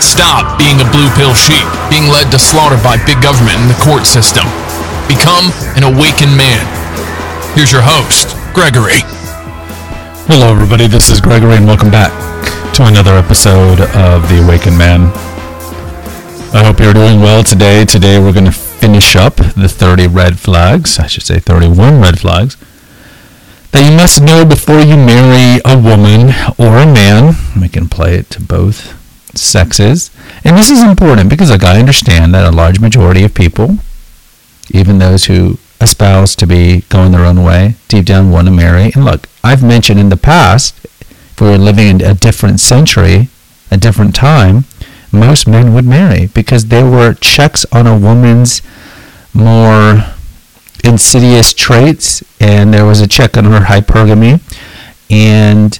Stop being a blue pill sheep, being led to slaughter by big government and the court system. Become an awakened man. Here's your host, Gregory. Hello, everybody. This is Gregory, and welcome back to another episode of The Awakened Man. I hope you're doing well today. Today, we're going to finish up the 30 red flags, I should say 31 red flags, that you must know before you marry a woman or a man. We can play it to both sexes. And this is important because, like, I understand that a large majority of people, even those who espouse to be going their own way, deep down want to marry. And look, I've mentioned in the past, if we were living in a different century, a different time, most men would marry because there were checks on a woman's more insidious traits, and there was a check on her hypergamy, and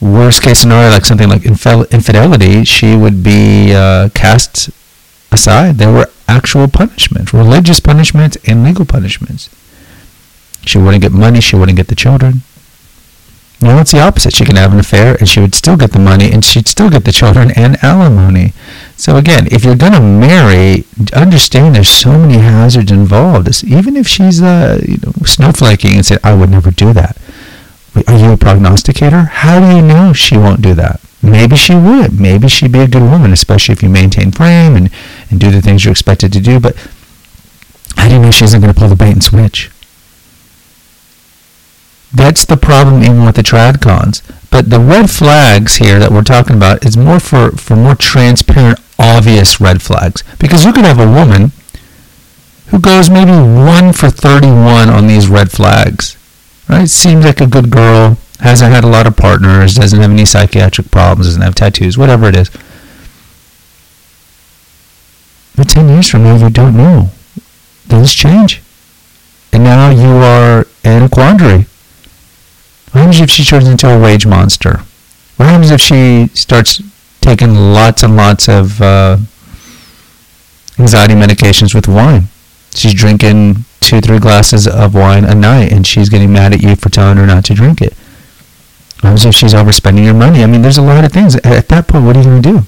worst case scenario, like something like infidelity, she would be uh, cast aside. There were actual punishments, religious punishments and legal punishments. She wouldn't get money, she wouldn't get the children. No, it's the opposite. She can have an affair and she would still get the money and she'd still get the children and alimony. So again, if you're going to marry, understand there's so many hazards involved. Even if she's uh, you know, snowflaking and said, I would never do that. Are you a prognosticator? How do you know she won't do that? Maybe she would. Maybe she'd be a good woman, especially if you maintain frame and, and do the things you're expected to do. But how do you know she isn't going to pull the bait and switch? That's the problem even with the tradcons. But the red flags here that we're talking about is more for, for more transparent, obvious red flags. Because you could have a woman who goes maybe 1 for 31 on these red flags. Right? Seems like a good girl, hasn't had a lot of partners, doesn't have any psychiatric problems, doesn't have tattoos, whatever it is. But 10 years from now, you don't know. Things change. And now you are in a quandary. What happens if she turns into a wage monster? What happens if she starts taking lots and lots of uh, anxiety medications with wine? She's drinking two, three glasses of wine a night, and she's getting mad at you for telling her not to drink it. If she's overspending your money. I mean, there's a lot of things. At that point, what are you going to do?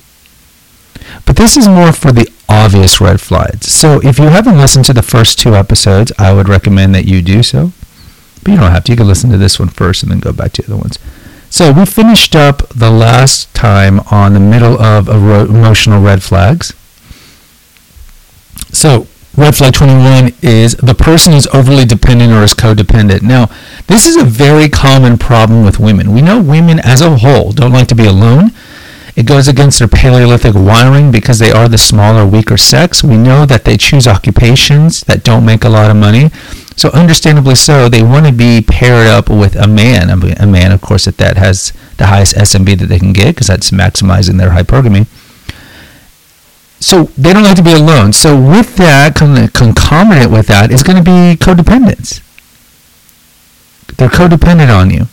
But this is more for the obvious red flags. So if you haven't listened to the first two episodes, I would recommend that you do so. But you don't have to. You can listen to this one first and then go back to the other ones. So we finished up the last time on the middle of emotional red flags. So red flag 21 is the person is overly dependent or is codependent. Now, this is a very common problem with women. We know women as a whole don't like to be alone. It goes against their Paleolithic wiring because they are the smaller, weaker sex. We know that they choose occupations that don't make a lot of money. So understandably so, they want to be paired up with a man. A man, of course, that, that has the highest SMV that they can get because that's maximizing their hypergamy. So they don't like to be alone. So with that, concomitant with that is going to be codependence. They're codependent on you.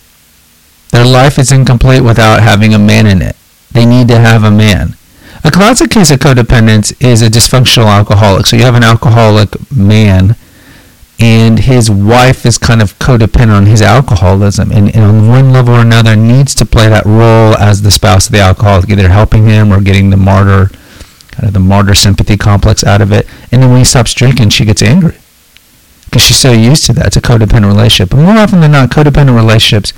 Their life is incomplete without having a man in it. They need to have a man. A classic case of codependence is a dysfunctional alcoholic. So you have an alcoholic man and his wife is kind of codependent on his alcoholism and, and, on one level or another needs to play that role as the spouse of the alcoholic either helping him or getting the martyr kind of the martyr sympathy complex out of it. And then when he stops drinking she gets angry. Because she's so used to that. It's a codependent relationship. But more often than not codependent relationships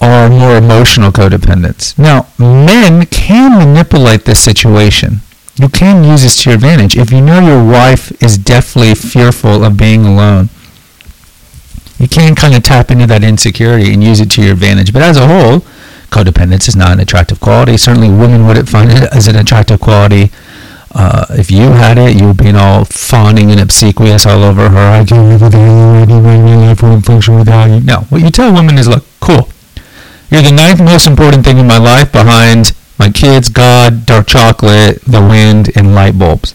are more emotional codependence. Now men can manipulate this situation. You can use this to your advantage. If you know your wife is definitely fearful of being alone, you can kind of tap into that insecurity and use it to your advantage. But as a whole, codependence is not an attractive quality. Certainly, women wouldn't find it as an attractive quality. Uh, if you had it, you would be all fawning and obsequious all over her. I can't live without you. I my life won't function without you. No, what you tell women is, look, cool. You're the ninth most important thing in my life behind My kids, God, dark chocolate, the wind, and light bulbs.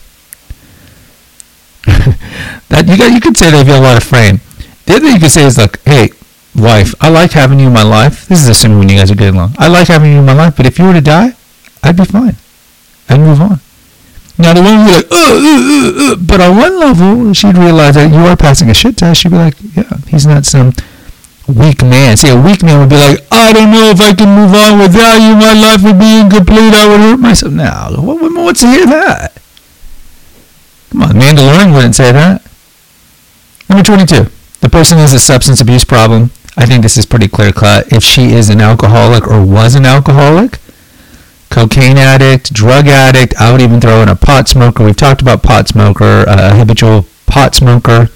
that you got you could say they feel a lot of frame. The other thing you could say is like, hey, wife, I like having you in my life. This is assuming when you guys are getting along. I like having you in my life, but if you were to die, I'd be fine. I'd move on. Now the woman would be like, uh, uh, uh, uh, but on one level, she'd realize that you are passing a shit test. She'd be like, yeah, he's not some weak man. See, a weak man would be like, I don't know if I can move on without you. My life would be incomplete. I would hurt myself. Now, what woman wants to hear that? Come on, Mandalorian wouldn't say that. Number 22. The person has a substance abuse problem. I think this is pretty clear cut. If she is an alcoholic or was an alcoholic, cocaine addict, drug addict, I would even throw in a pot smoker. We've talked about pot smoker, uh, habitual pot smoker.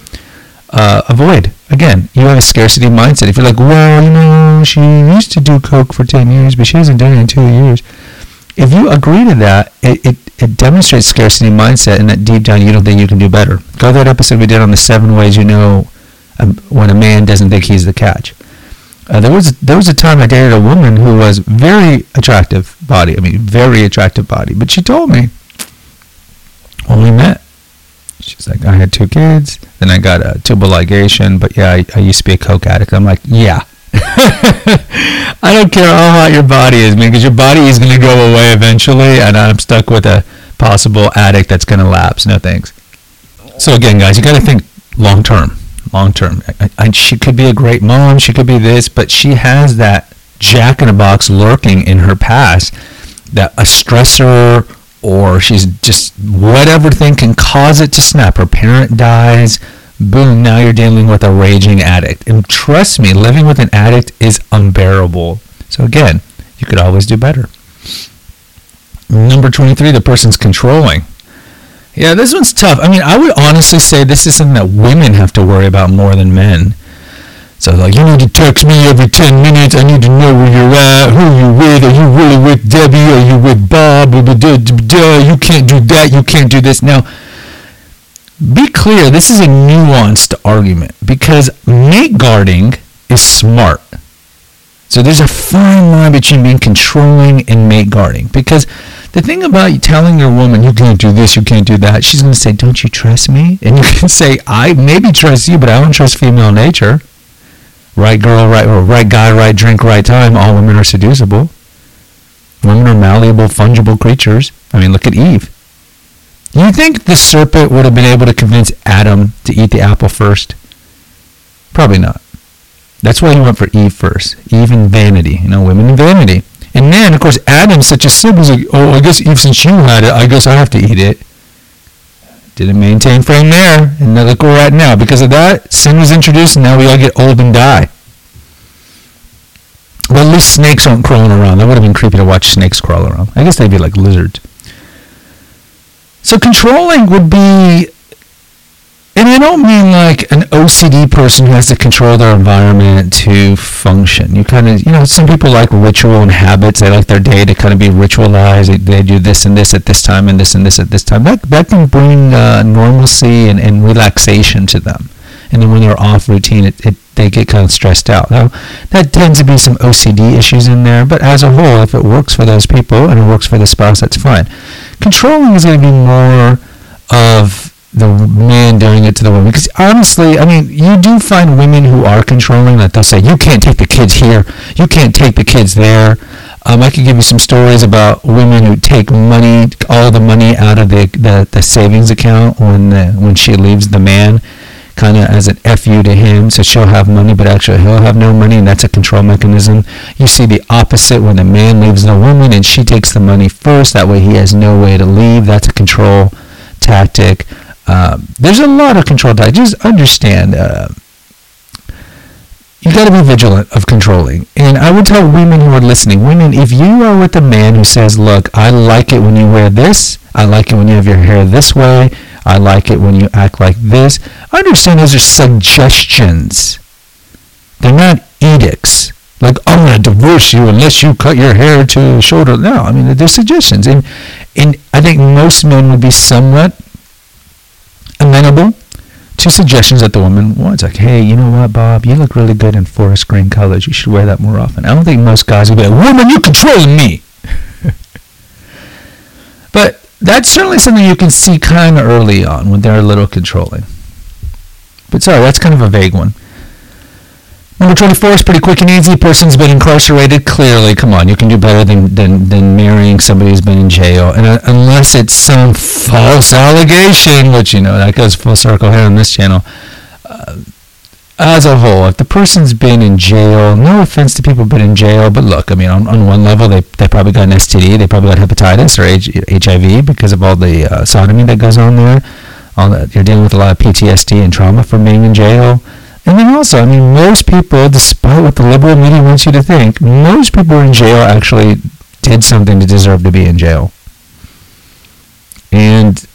Uh, avoid. Again, you have a scarcity mindset. If you're like, well, you know, she used to do coke for 10 years, but she hasn't done it in two years. If you agree to that, it, it, it demonstrates scarcity mindset and that deep down you don't think you can do better. Go to that episode we did on the seven ways you know when a man doesn't think he's the catch. Uh, there was there was a time I dated a woman who was very attractive body. I mean, very attractive body. But she told me when we met, she's like, I had two kids, then I got a tubal ligation, but yeah, I, I used to be a coke addict. I'm like, yeah. I don't care how hot your body is, man, because your body is going to go away eventually, and I'm stuck with a possible addict that's going to lapse. No thanks. So again, guys, you got to think long term long term. she could be a great mom. She could be this, but she has that jack in a box lurking in her past that a stressor or she's just whatever thing can cause it to snap. Her parent dies. Boom, now you're dealing with a raging addict. And trust me, living with an addict is unbearable. So again, you could always do better. Number 23, the person's controlling. Yeah, this one's tough. I mean, I would honestly say this is something that women have to worry about more than men. So like, you need to text me every 10 minutes. I need to know where you're at, who you with. Are you really with Debbie? Are you with Bob? You can't do that. You can't do this. Now, be clear. This is a nuanced argument because mate guarding is smart. So there's a fine line between being controlling and mate guarding because the thing about telling your woman you can't do this, you can't do that, she's going to say, "Don't you trust me?" And you can say, "I maybe trust you, but I don't trust female nature." Right girl, right or right guy, right drink, right time. All women are seducible. Women are malleable, fungible creatures. I mean, look at Eve. You think the serpent would have been able to convince Adam to eat the apple first? Probably not. That's why he went for Eve first. Eve and vanity. You know, women and vanity. And then, of course, Adam's such a simple. He's like, oh, I guess Eve, since you had it, I guess I have to eat it. Didn't maintain frame there. And now look where we're at now. Because of that, sin was introduced, and now we all get old and die. Well, at least snakes aren't crawling around. That would have been creepy to watch snakes crawl around. I guess they'd be like lizards. So controlling would be and I don't mean like an OCD person who has to control their environment to function. You kind of, you know, some people like ritual and habits. They like their day to kind of be ritualized. They, they do this and this at this time and this and this at this time. That, that can bring uh, normalcy and, and relaxation to them. And then when they're off routine, it, it, they get kind of stressed out. Now, that tends to be some OCD issues in there, but as a whole, if it works for those people and it works for the spouse, that's fine. Controlling is going to be more of the man doing it to the woman. Because honestly, I mean, you do find women who are controlling that they'll say, you can't take the kids here, you can't take the kids there. Um, I could give you some stories about women who take money, all the money out of the, the, the savings account when the, when she leaves the man, kind of as an fu to him. So she'll have money, but actually he'll have no money, and that's a control mechanism. You see the opposite when the man leaves the woman and she takes the money first. That way he has no way to leave. That's a control tactic. Um, there's a lot of control tactics. Just understand, uh, you got to be vigilant of controlling. And I would tell women who are listening, women, if you are with a man who says, look, I like it when you wear this, I like it when you have your hair this way, I like it when you act like this, understand those are suggestions. They're not edicts. Like, I'm going to divorce you unless you cut your hair to shoulder. No, I mean, they're suggestions. And, and I think most men would be somewhat amenable to suggestions that the woman wants. Like, hey, you know what, Bob? You look really good in forest green colors. You should wear that more often. I don't think most guys would be like, woman, you controlling me. but that's certainly something you can see kind of early on when they're a little controlling. But sorry, that's kind of a vague one. Number 24 is pretty quick and easy. Person's been incarcerated. Clearly, come on, you can do better than, than, than marrying somebody who's been in jail. And uh, unless it's some false allegation, which, you know, that goes full circle here on this channel. Uh, as a whole, if the person's been in jail, no offense to people who've been in jail, but look, I mean, on, on one level, they, they probably got an STD, they probably got hepatitis or H- HIV because of all the uh, sodomy that goes on there. All that, you're dealing with a lot of PTSD and trauma from being in jail. And then also, I mean, most people, despite what the liberal media wants you to think, most people in jail actually did something to deserve to be in jail. And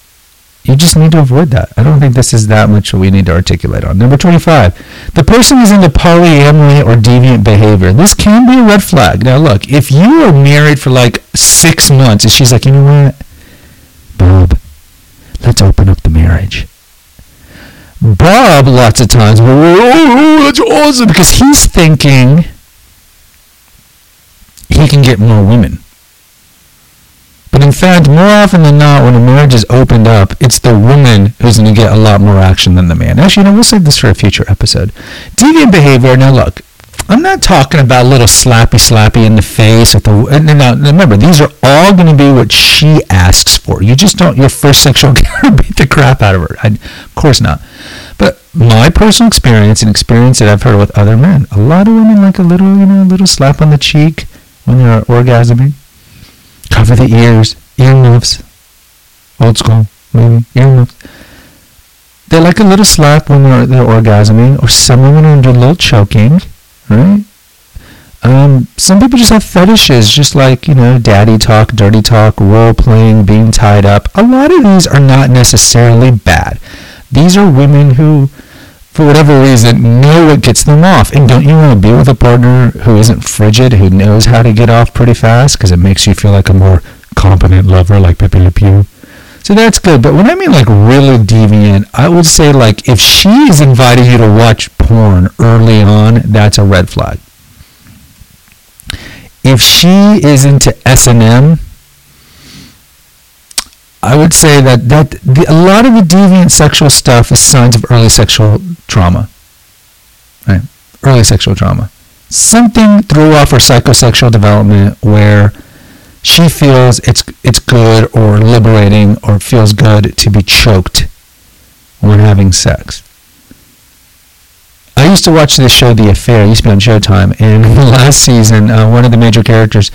you just need to avoid that. I don't think this is that much we need to articulate on. Number 25. The person is into polyamory or deviant behavior. This can be a red flag. Now, look, if you are married for like six months and she's like, you know what? Bob, let's open up the marriage. Bob, lots of times, oh, that's awesome, because he's thinking he can get more women. But in fact, more often than not, when a marriage is opened up, it's the woman who's going to get a lot more action than the man. Actually, you know, we'll save this for a future episode. Deviant behavior. Now, look, I'm not talking about little slappy slappy in the face. At the now, remember, these are all going to be what she asks for. You just don't. Your first sexual encounter beat the crap out of her. I, of course not. But my personal experience and experience that I've heard with other men, a lot of women like a little, you know, a little slap on the cheek when they're orgasming Cover the ears, earmuffs. Old school, maybe, earmuffs. They like a little slap when they're, they're orgasming, or some women are into a little choking, right? Um, some people just have fetishes, just like, you know, daddy talk, dirty talk, role playing, being tied up. A lot of these are not necessarily bad. These are women who for whatever reason, know what gets them off. And don't you want to be with a partner who isn't frigid, who knows how to get off pretty fast because it makes you feel like a more competent lover like Pepe Le Pew? So that's good. But when I mean like really deviant, I would say like if she is inviting you to watch porn early on, that's a red flag. If she is into S&M, I would say that, that the, a lot of the deviant sexual stuff is signs of early sexual trauma. Right? Early sexual trauma. Something threw off her psychosexual development where she feels it's it's good or liberating or feels good to be choked when having sex. I used to watch this show, The Affair. It used to be on Showtime, and the last season, uh, one of the major characters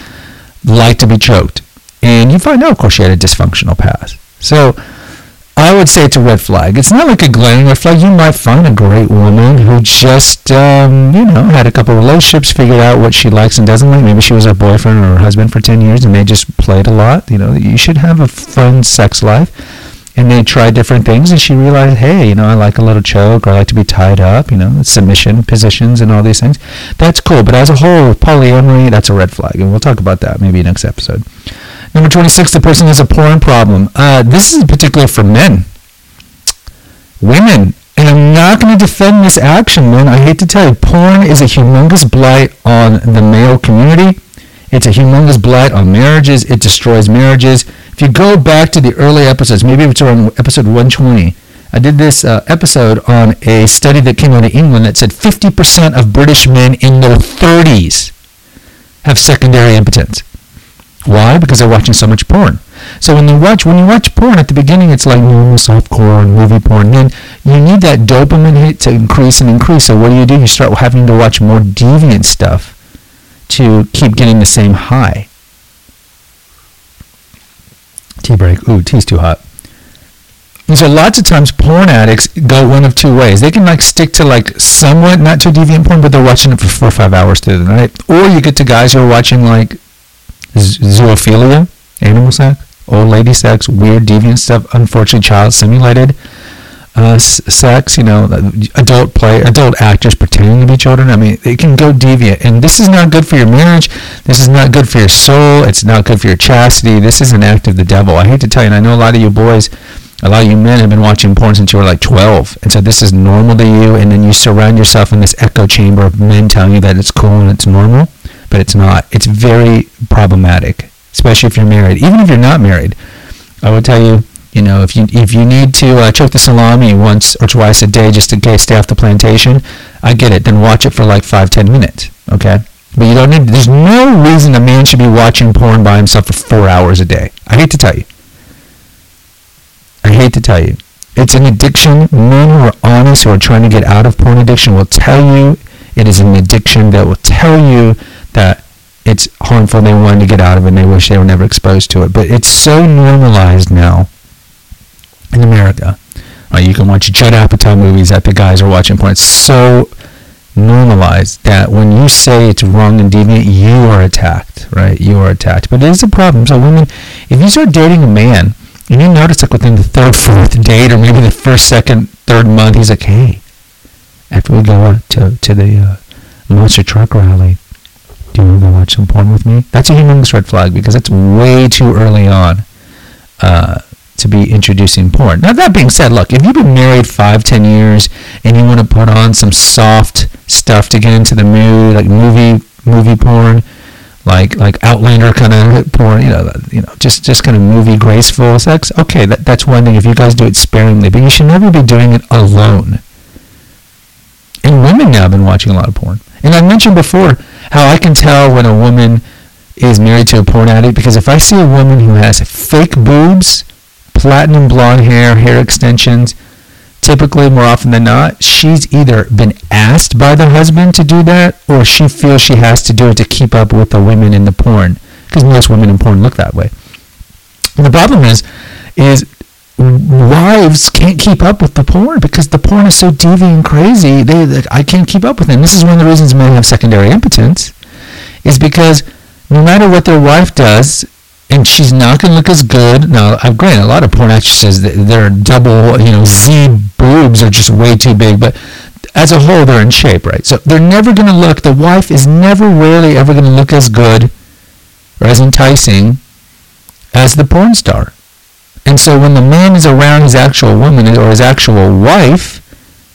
liked to be choked and you find out, of course, she had a dysfunctional past. So I would say it's a red flag. It's not like a glaring red flag. You might find a great woman who just, um, you know, had a couple of relationships, figured out what she likes and doesn't like. Maybe she was a boyfriend or her husband for 10 years and they just played a lot. You know, you should have a fun sex life. And they tried different things and she realized, hey, you know, I like a little choke or I like to be tied up, you know, submission positions and all these things. That's cool. But as a whole, polyamory, that's a red flag. And we'll talk about that maybe next episode. Number 26, the person has a porn problem. Uh, this is particular for men. Women, and I'm not going to defend this action, man. I hate to tell you, porn is a humongous blight on the male community. It's a humongous blight on marriages. It destroys marriages. If you go back to the early episodes, maybe it's on episode 120, I did this uh, episode on a study that came out of England that said 50% of British men in their 30s have secondary impotence. Why? Because they're watching so much porn. So when you watch when you watch porn at the beginning, it's like normal softcore and movie porn. Then you need that dopamine hit to increase and increase. So what do you do? You start having to watch more deviant stuff to keep getting the same high. Tea break. Ooh, tea's too hot. And so lots of times porn addicts go one of two ways. They can like stick to like somewhat not too deviant porn, but they're watching it for four or five hours through the night. Or you get to guys who are watching like zoophilia, animal sex, old lady sex, weird deviant stuff, unfortunately child simulated uh, sex, you know, adult play, adult actors pretending to be children. I mean, it can go deviant. And this is not good for your marriage. This is not good for your soul. It's not good for your chastity. This is an act of the devil. I hate to tell you, and I know a lot of you boys, a lot of you men have been watching porn since you were like 12. And so this is normal to you. And then you surround yourself in this echo chamber of men telling you that it's cool and it's normal but it's not. It's very problematic, especially if you're married. Even if you're not married, I would tell you, you know, if you if you need to uh, choke the salami once or twice a day just to stay off the plantation, I get it. Then watch it for like five ten minutes, okay? But you don't need. There's no reason a man should be watching porn by himself for four hours a day. I hate to tell you. I hate to tell you. It's an addiction. Men who are honest, who are trying to get out of porn addiction, will tell you it is an addiction that will tell you that it's harmful. They wanted to get out of it and they wish they were never exposed to it. But it's so normalized now in America. Uh, you can watch Judd Apatow movies that the guys are watching porn. It's so normalized that when you say it's wrong and deviant, you are attacked, right? You are attacked. But it is a problem. So women, if you start dating a man and you notice like within the third, fourth date or maybe the first, second, third month, he's like, hey, after we go to, to the uh, monster truck rally, want to watch some porn with me? That's a humongous red flag because it's way too early on uh, to be introducing porn. Now, that being said, look, if you've been married five, ten years and you want to put on some soft stuff to get into the mood, like movie movie porn, like like Outlander kind of porn, you know, you know, just just kind of movie graceful sex. Okay, that, that's one thing if you guys do it sparingly, but you should never be doing it alone. And women now have been watching a lot of porn. And I mentioned before how I can tell when a woman is married to a porn addict because if I see a woman who has fake boobs, platinum blonde hair, hair extensions, typically more often than not, she's either been asked by the husband to do that or she feels she has to do it to keep up with the women in the porn because most women in porn look that way. And the problem is, is wives can't keep up with the porn because the porn is so deviant and crazy. They, they, I can't keep up with it. And this is one of the reasons men have secondary impotence, is because no matter what their wife does, and she's not going to look as good. Now, I've granted a lot of porn actresses, their double, you know, Z boobs are just way too big, but as a whole, they're in shape, right? So they're never going to look, the wife is never really ever going to look as good or as enticing as the porn star. And so when the man is around his actual woman or his actual wife,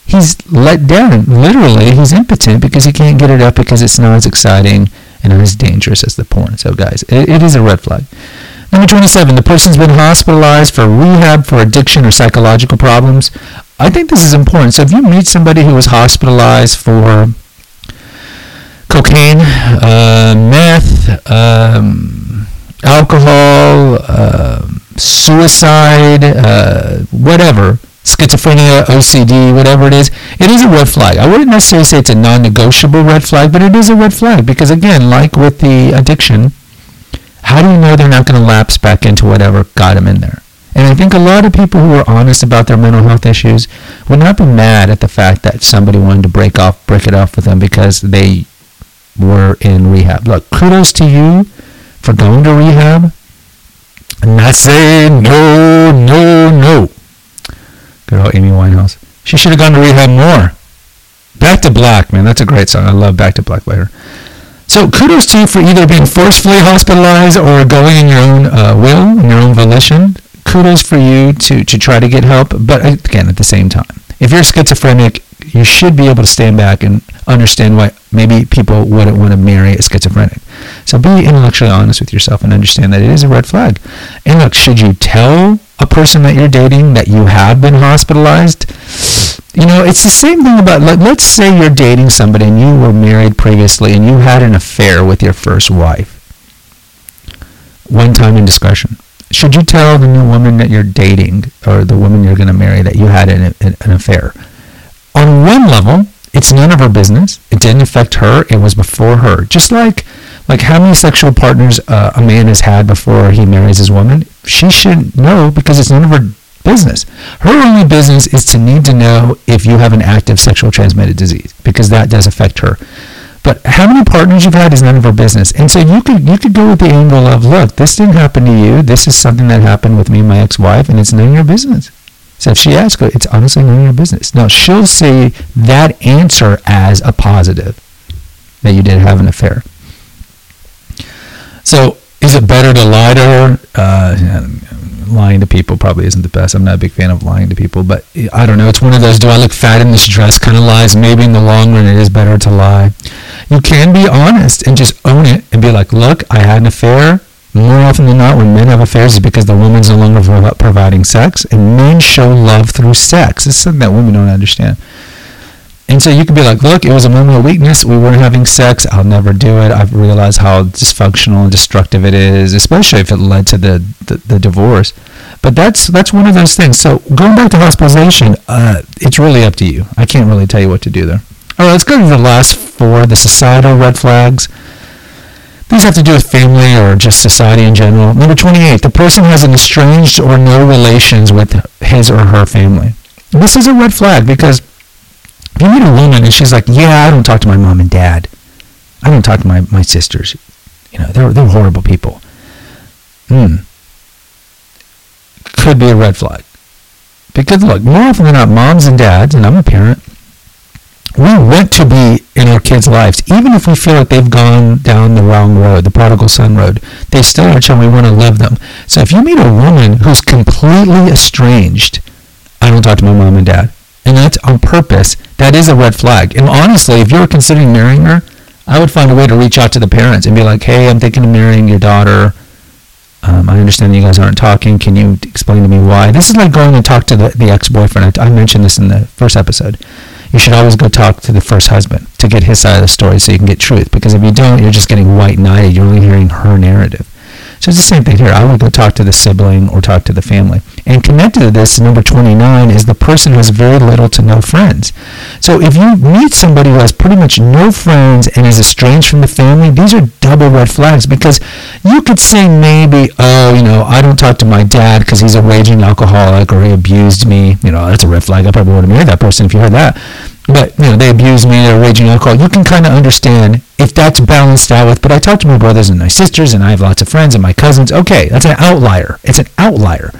he's let down. Literally, he's impotent because he can't get it up because it's not as exciting and not as dangerous as the porn. So guys, it, it is a red flag. Number 27, the person's been hospitalized for rehab for addiction or psychological problems. I think this is important. So if you meet somebody who was hospitalized for cocaine, uh, meth, um, alcohol, uh, suicide, uh, whatever, schizophrenia, OCD, whatever it is, it is a red flag. I wouldn't necessarily say it's a non-negotiable red flag, but it is a red flag because again, like with the addiction, how do you know they're not going to lapse back into whatever got them in there? And I think a lot of people who are honest about their mental health issues would not be mad at the fact that somebody wanted to break off, break it off with them because they were in rehab. Look, kudos to you for going to rehab. And not saying no, no, no. Good old Amy Winehouse. She should have gone to rehab more. Back to Black, man. That's a great song. I love Back to Black her. So kudos to you for either being forcefully hospitalized or going in your own uh, will, in your own volition. Kudos for you to, to try to get help, but again, at the same time, if you're schizophrenic, you should be able to stand back and understand why maybe people wouldn't want to marry a schizophrenic. So be intellectually honest with yourself and understand that it is a red flag. And look, should you tell a person that you're dating that you have been hospitalized? You know, it's the same thing about, like, let's say you're dating somebody and you were married previously and you had an affair with your first wife. One time indiscretion. Should you tell the new woman that you're dating or the woman you're going to marry that you had an, an, affair? On one level, it's none of her business. It didn't affect her. It was before her. Just like like how many sexual partners uh, a man has had before he marries his woman, she should know because it's none of her business. Her only business is to need to know if you have an active sexual transmitted disease because that does affect her. But how many partners you've had is none of her business. And so you could you could go with the angle of, look, this didn't happen to you. This is something that happened with me and my ex-wife, and it's none of your business. So if she asks, it's honestly none of your business. Now she'll see that answer as a positive that you did have an affair. So is it better to lie to her? Uh, lying to people probably isn't the best. I'm not a big fan of lying to people, but I don't know. It's one of those do I look fat in this dress kind of lies. Maybe in the long run it is better to lie. You can be honest and just own it and be like, look, I had an affair. More often than not, when men have affairs, is because the woman's no longer providing sex, and men show love through sex. It's something that women don't understand. And so you could be like, look, it was a moment of weakness. We weren't having sex. I'll never do it. I've realized how dysfunctional and destructive it is, especially if it led to the, the, the divorce. But that's that's one of those things. So going back to hospitalization, uh, it's really up to you. I can't really tell you what to do there. All right, let's go to the last four, the societal red flags. These have to do with family or just society in general. Number 28, the person has an estranged or no relations with his or her family. This is a red flag because you meet a woman and she's like, yeah, I don't talk to my mom and dad. I don't talk to my, my sisters. You know, they're, they're horrible people. Hmm. Could be a red flag. Because look, more often than not, moms and dads, and I'm a parent, we want to be in our kids' lives, even if we feel like they've gone down the wrong road, the prodigal son road. They still are children. We want to love them. So if you meet a woman who's completely estranged, I don't talk to my mom and dad, and that's on purpose, that is a red flag. And honestly, if you were considering marrying her, I would find a way to reach out to the parents and be like, hey, I'm thinking of marrying your daughter. Um, I understand you guys aren't talking. Can you explain to me why? This is like going and talk to the, the ex-boyfriend. I, I mentioned this in the first episode you should always go talk to the first husband to get his side of the story so you can get truth. Because if you don't, you're just getting white-knighted. You're only hearing her narrative. So it's the same thing here. I would go talk to the sibling or talk to the family. And connected to this, number 29 is the person who has very little to no friends. So if you meet somebody who has pretty much no friends and is estranged from the family, these are double red flags because you could say maybe, oh, you know, I don't talk to my dad because he's a raging alcoholic or he abused me. You know, that's a red flag. I probably would have married that person if you heard that but you know they abuse me they're raging alcohol you can kind of understand if that's balanced out with but i talk to my brothers and my sisters and i have lots of friends and my cousins. Okay that's an outlier. It's an outlier.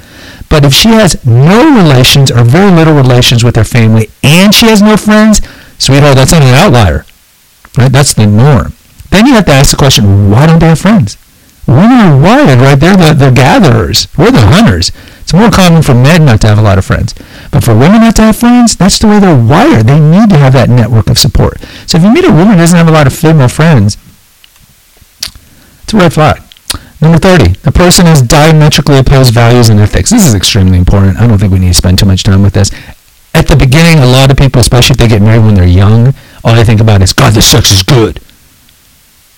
But if she has no relations or very little relations with her family and she has no friends sweetheart that's not an outlier right? That's the norm. Then you have to ask the question why don't they have friends women are wired right they're the, the gatherers we're the hunters it's more common for men not to have a lot of friends but for women not to have friends, that's the way they're wired. They need to have that network of support. So if you meet a woman who doesn't have a lot of female friends, it's a red flag. Number 30, the person has diametrically opposed values and ethics. This is extremely important. I don't think we need to spend too much time with this. At the beginning, a lot of people, especially if they get married when they're young, all they think about is, God, this sex is good.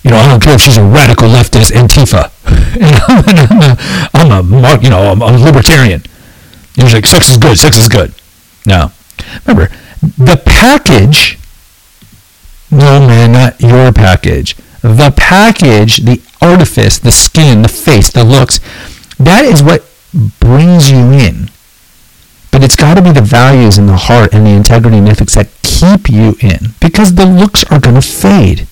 You know, I don't care if she's a radical leftist Antifa. I'm a, I'm a, you know, I'm a libertarian. You're like, sex is good, sex is good. No. Remember, the package, no man, not your package. The package, the artifice, the skin, the face, the looks, that is what brings you in. But it's got to be the values and the heart and the integrity and ethics that keep you in. Because the looks are going to fade.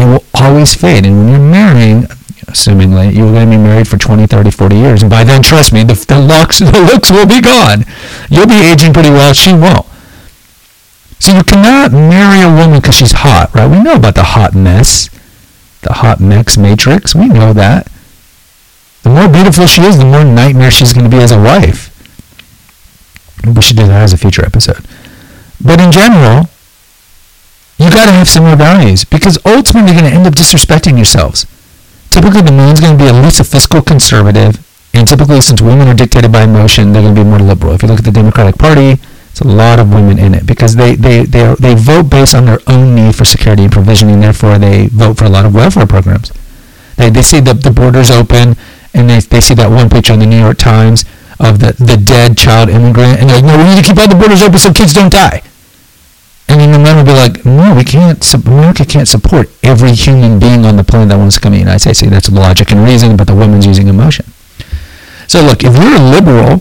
They will always fade. And when you're marrying assumingly, you're going to be married for 20, 30, 40 years. And by then, trust me, the, the, looks, the looks will be gone. You'll be aging pretty well. She won't. So you cannot marry a woman because she's hot, right? We know about the hot mess, the hot mix matrix. We know that. The more beautiful she is, the more nightmare she's going to be as a wife. We should do that as a future episode. But in general, you got to have similar values because ultimately you're going to end up disrespecting yourselves. Typically, the man's going to be at least a fiscal conservative, and typically, since women are dictated by emotion, they're going to be more liberal. If you look at the Democratic Party, it's a lot of women in it because they they they, are, they vote based on their own need for security and provisioning. Therefore, they vote for a lot of welfare programs. They they see the the borders open, and they they see that one picture in the New York Times of the the dead child immigrant, and they're like, no, we need to keep all the borders open so kids don't die. And then the men will be like, no, we can't, America can't support every human being on the planet that wants to come to the United States. See, that's logic and reason, but the woman's using emotion. So look, if you're a liberal,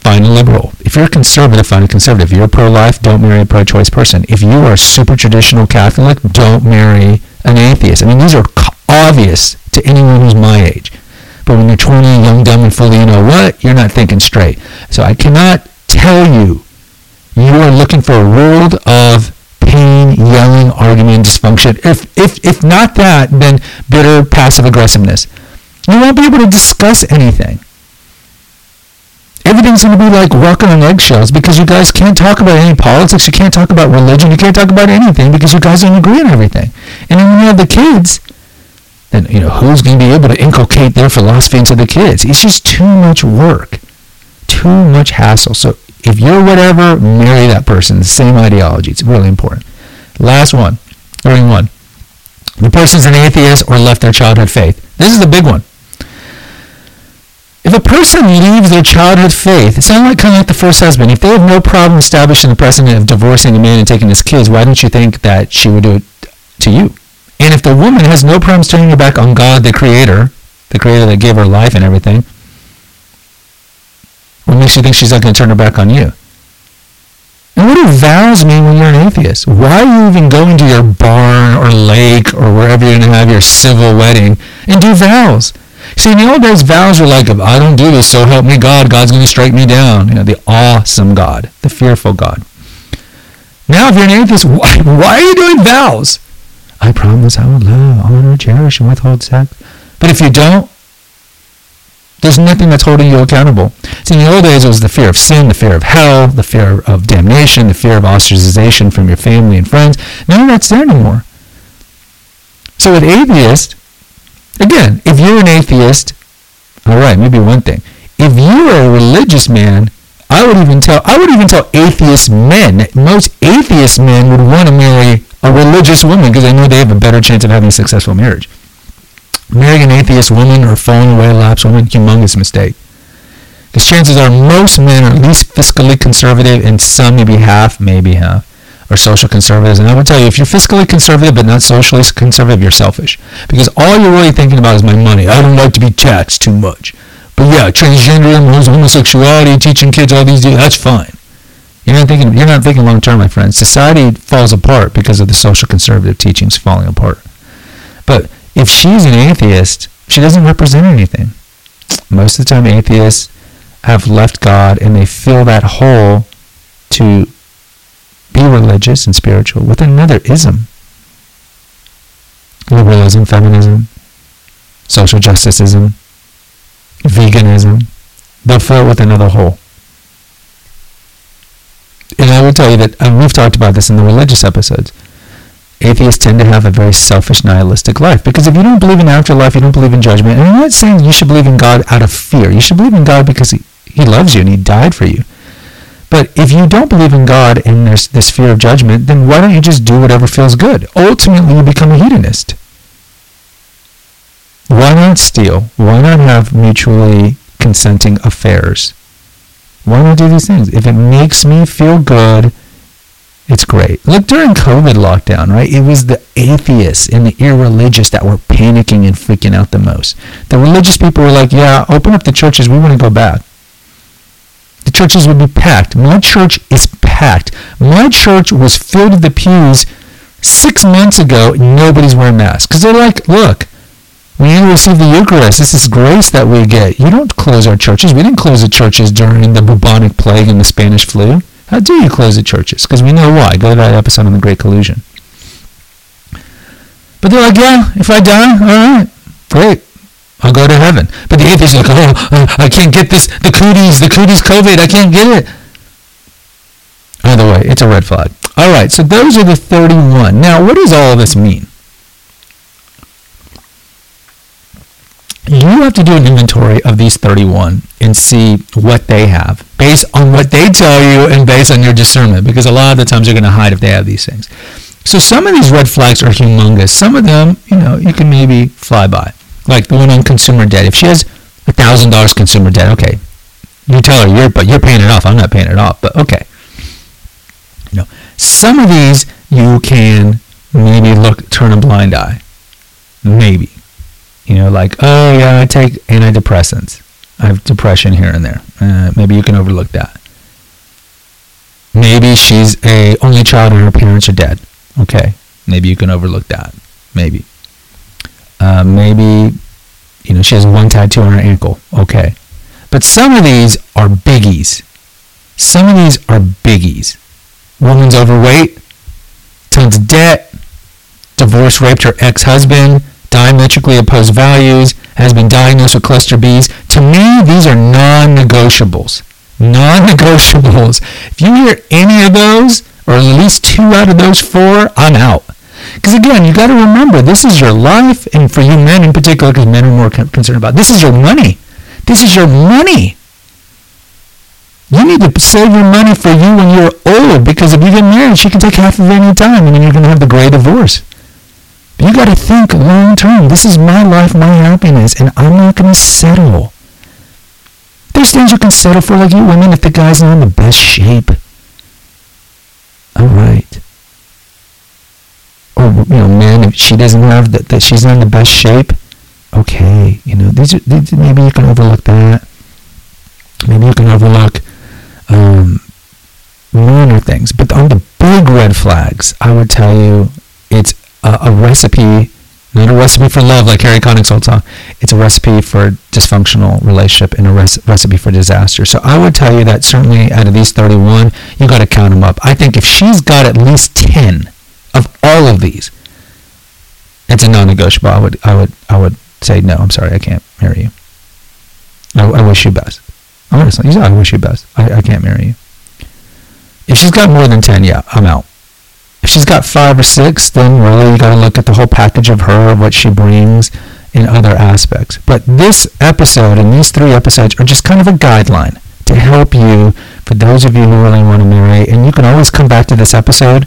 find a liberal. If you're a conservative, find a conservative. If you're pro-life, don't marry a pro-choice person. If you are a super traditional Catholic, don't marry an atheist. I mean, these are obvious to anyone who's my age. But when you're 20, young, dumb, and fully, you know what? You're not thinking straight. So I cannot tell you you are looking for a world of pain, yelling, argument, dysfunction. If, if, if not that, then bitter passive aggressiveness. You won't be able to discuss anything. Everything's going to be like walking on eggshells because you guys can't talk about any politics. You can't talk about religion. You can't talk about anything because you guys don't agree on everything. And then when you have the kids, then you know, who's going to be able to inculcate their philosophy into the kids? It's just too much work, too much hassle. So if you're whatever, marry that person. The same ideology. It's really important. Last one, one. The person's an atheist or left their childhood faith. This is the big one. If a person leaves their childhood faith, it's not like kind of like the first husband. If they have no problem establishing the precedent of divorcing a man and taking his kids, why don't you think that she would do it to you? And if the woman has no problems turning her back on God, the Creator, the Creator that gave her life and everything, what makes you think she's not going to turn her back on you? And what do vows mean when you're an atheist? Why are you even going to your barn or lake or wherever you're going to have your civil wedding and do vows? See, in the old days, vows were like, if I don't do this, so help me God, God's going to strike me down. You know, the awesome God, the fearful God. Now, if you're an atheist, why, why are you doing vows? I promise I will love, honor, cherish, and withhold sex. But if you don't, there's nothing that's holding you accountable. See, in the old days, it was the fear of sin, the fear of hell, the fear of damnation, the fear of ostracization from your family and friends. None of that's there anymore. So with atheists, Again, if you're an atheist, all right, maybe one thing. If you are a religious man, I would even tell I would even tell atheist men. Most atheist men would want to marry a religious woman because they know they have a better chance of having a successful marriage. Marrying an atheist woman or falling away lapse woman, humongous mistake. Because chances are most men are at least fiscally conservative and some maybe half, maybe half or social conservatives. And I would tell you, if you're fiscally conservative but not socially conservative, you're selfish. Because all you're really thinking about is my money. I don't like to be taxed too much. But yeah, transgenderism, homosexuality, teaching kids all these, things, that's fine. You're not thinking. You're not thinking long term, my friend. Society falls apart because of the social conservative teachings falling apart. But if she's an atheist, she doesn't represent anything. Most of the time, atheists have left God and they fill that hole to be religious and spiritual with another ism. Liberalism, feminism, social justiceism, veganism. They'll fill it with another hole. And I will tell you that, and we've talked about this in the religious episodes, atheists tend to have a very selfish, nihilistic life. Because if you don't believe in afterlife, you don't believe in judgment, and I'm not saying you should believe in God out of fear. You should believe in God because he, he loves you and he died for you. But if you don't believe in God and there's this fear of judgment, then why don't you just do whatever feels good? Ultimately, you become a hedonist. Why not steal? Why not have mutually consenting affairs? Why not do these things? If it makes me feel good, it's great. Look, during COVID lockdown, right, it was the atheists and the irreligious that were panicking and freaking out the most. The religious people were like, yeah, open up the churches. We want to go back the churches would be packed. My church is packed. My church was filled to the pews six months ago. Nobody's wearing masks because they're like, look, we need to receive the Eucharist. This is grace that we get. You don't close our churches. We didn't close the churches during the bubonic plague and the Spanish flu. How do you close the churches? Because we know why. Go to that episode on the Great Collusion. But they're like, yeah, if I die, all right, great. I'll go to heaven. But the atheist is like, oh, I can't get this, the cooties, the cooties COVID, I can't get it. Either way, it's a red flag. All right, so those are the 31. Now, what does all of this mean? You have to do an inventory of these 31 and see what they have based on what they tell you and based on your discernment because a lot of the times you're going to hide if they have these things. So some of these red flags are humongous. Some of them, you know, you can maybe fly by like the one on consumer debt. If she has a thousand dollars consumer debt, okay, you tell her you're but you're paying it off. I'm not paying it off, but okay. You know, some of these you can maybe look turn a blind eye, maybe. You know, like oh yeah, I take antidepressants. I have depression here and there. Uh, maybe you can overlook that. Maybe she's a only child and her parents are dead. Okay, maybe you can overlook that. Maybe. Uh, maybe, you know, she has one tattoo on her ankle. Okay. But some of these are biggies. Some of these are biggies. Woman's overweight, tons of debt, divorce raped her ex-husband, diametrically opposed values, has been diagnosed with cluster Bs. To me, these are non-negotiables. Non-negotiables. If you hear any of those, or at least two out of those four, I'm out. Because again, you got to remember, this is your life, and for you men in particular, because men are more concerned about this is your money. This is your money. You need to save your money for you when you're old, because if you get married, she can take half of it any time, and then you're going to have the great divorce. You got to think long term. This is my life, my happiness, and I'm not going to settle. There's things you can settle for, like you women, if the guy's not in the best shape. All right. Or you know, men, if she doesn't have that, that she's not in the best shape. Okay, you know, these are these, maybe you can overlook that. Maybe you can overlook um, minor things, but on the big red flags, I would tell you it's a, a recipe not a recipe for love like Harry Connick's old song. It's a recipe for dysfunctional relationship and a recipe for disaster. So I would tell you that certainly out of these 31, you got to count them up. I think if she's got at least 10 of all of these, it's a non-negotiable. I would, I would, I would say no. I'm sorry, I can't marry you. I, wish you best. I wish you best. Honestly, I wish you best. I, I can't marry you. If she's got more than 10, yeah, I'm out. If she's got five or six, then really you got to look at the whole package of her, what she brings in other aspects. But this episode and these three episodes are just kind of a guideline to help you, for those of you who really want to marry. And you can always come back to this episode,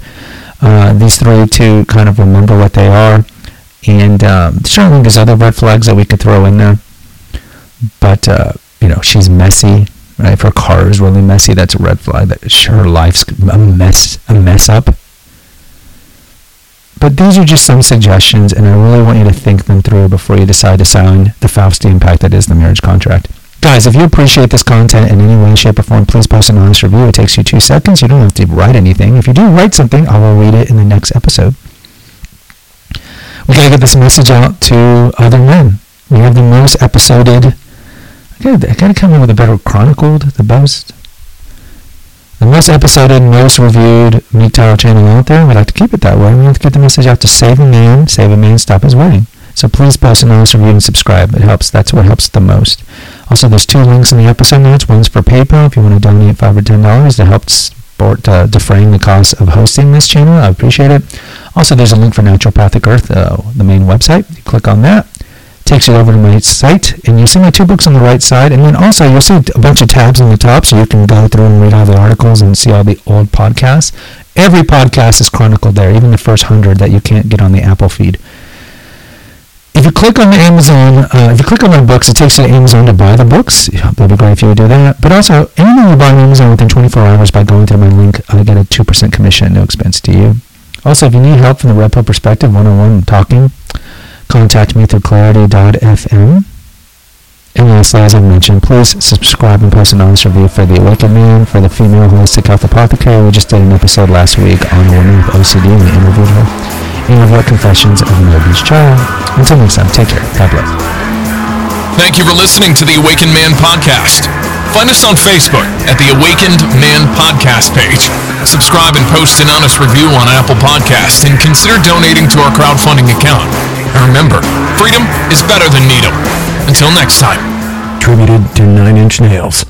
uh, these three, to kind of remember what they are. And um, certainly there's other red flags that we could throw in there. But, uh, you know, she's messy, right? If her car is really messy, that's a red flag. That her life's a mess, a mess up. But these are just some suggestions, and I really want you to think them through before you decide to sign the Faustian pact that is the marriage contract. Guys, if you appreciate this content in any way, shape, or form, please post an honest review. It takes you two seconds. You don't have to write anything. If you do write something, I will read it in the next episode. We gotta get this message out to other men. We have the most episoded. I gotta, I gotta come up with a better chronicled, the best the most episoded, most reviewed MGTOW channel out there. We like to keep it that way. We have to get the message out to save a man, save a man, stop his wedding. So please post an honest review and subscribe. It helps. That's what helps the most. Also, there's two links in the episode notes. One's for PayPal if you want to donate five or ten dollars to help support uh, defraying the cost of hosting this channel. I appreciate it. Also, there's a link for Naturopathic Earth, uh, the main website. You click on that takes you over to my site, and you'll see my two books on the right side, and then also you'll see a bunch of tabs on the top, so you can go through and read all the articles and see all the old podcasts. Every podcast is chronicled there, even the first hundred that you can't get on the Apple feed. If you click on the Amazon, uh, if you click on my books, it takes you to Amazon to buy the books. That'd be great if you would do that. But also, anything you buy on Amazon within 24 hours by going through my link, I get a 2% commission, no expense to you. Also, if you need help from the Pill perspective, one-on-one talking, contact me through clarity.fm. And lastly, as I mentioned, please subscribe and post an honest review for The Awakened Man, for the Female Holistic Health Apothecary. We just did an episode last week on a woman with OCD and we interviewed her. And I've got Confessions of an Obese Child. Until next time, take care. God bless. Thank you for listening to the Awakened Man podcast. Find us on Facebook at the Awakened Man podcast page. Subscribe and post an honest review on Apple Podcast and consider donating to our crowdfunding account. And remember, freedom is better than needle. Until next time. Attributed to Nine Inch Nails.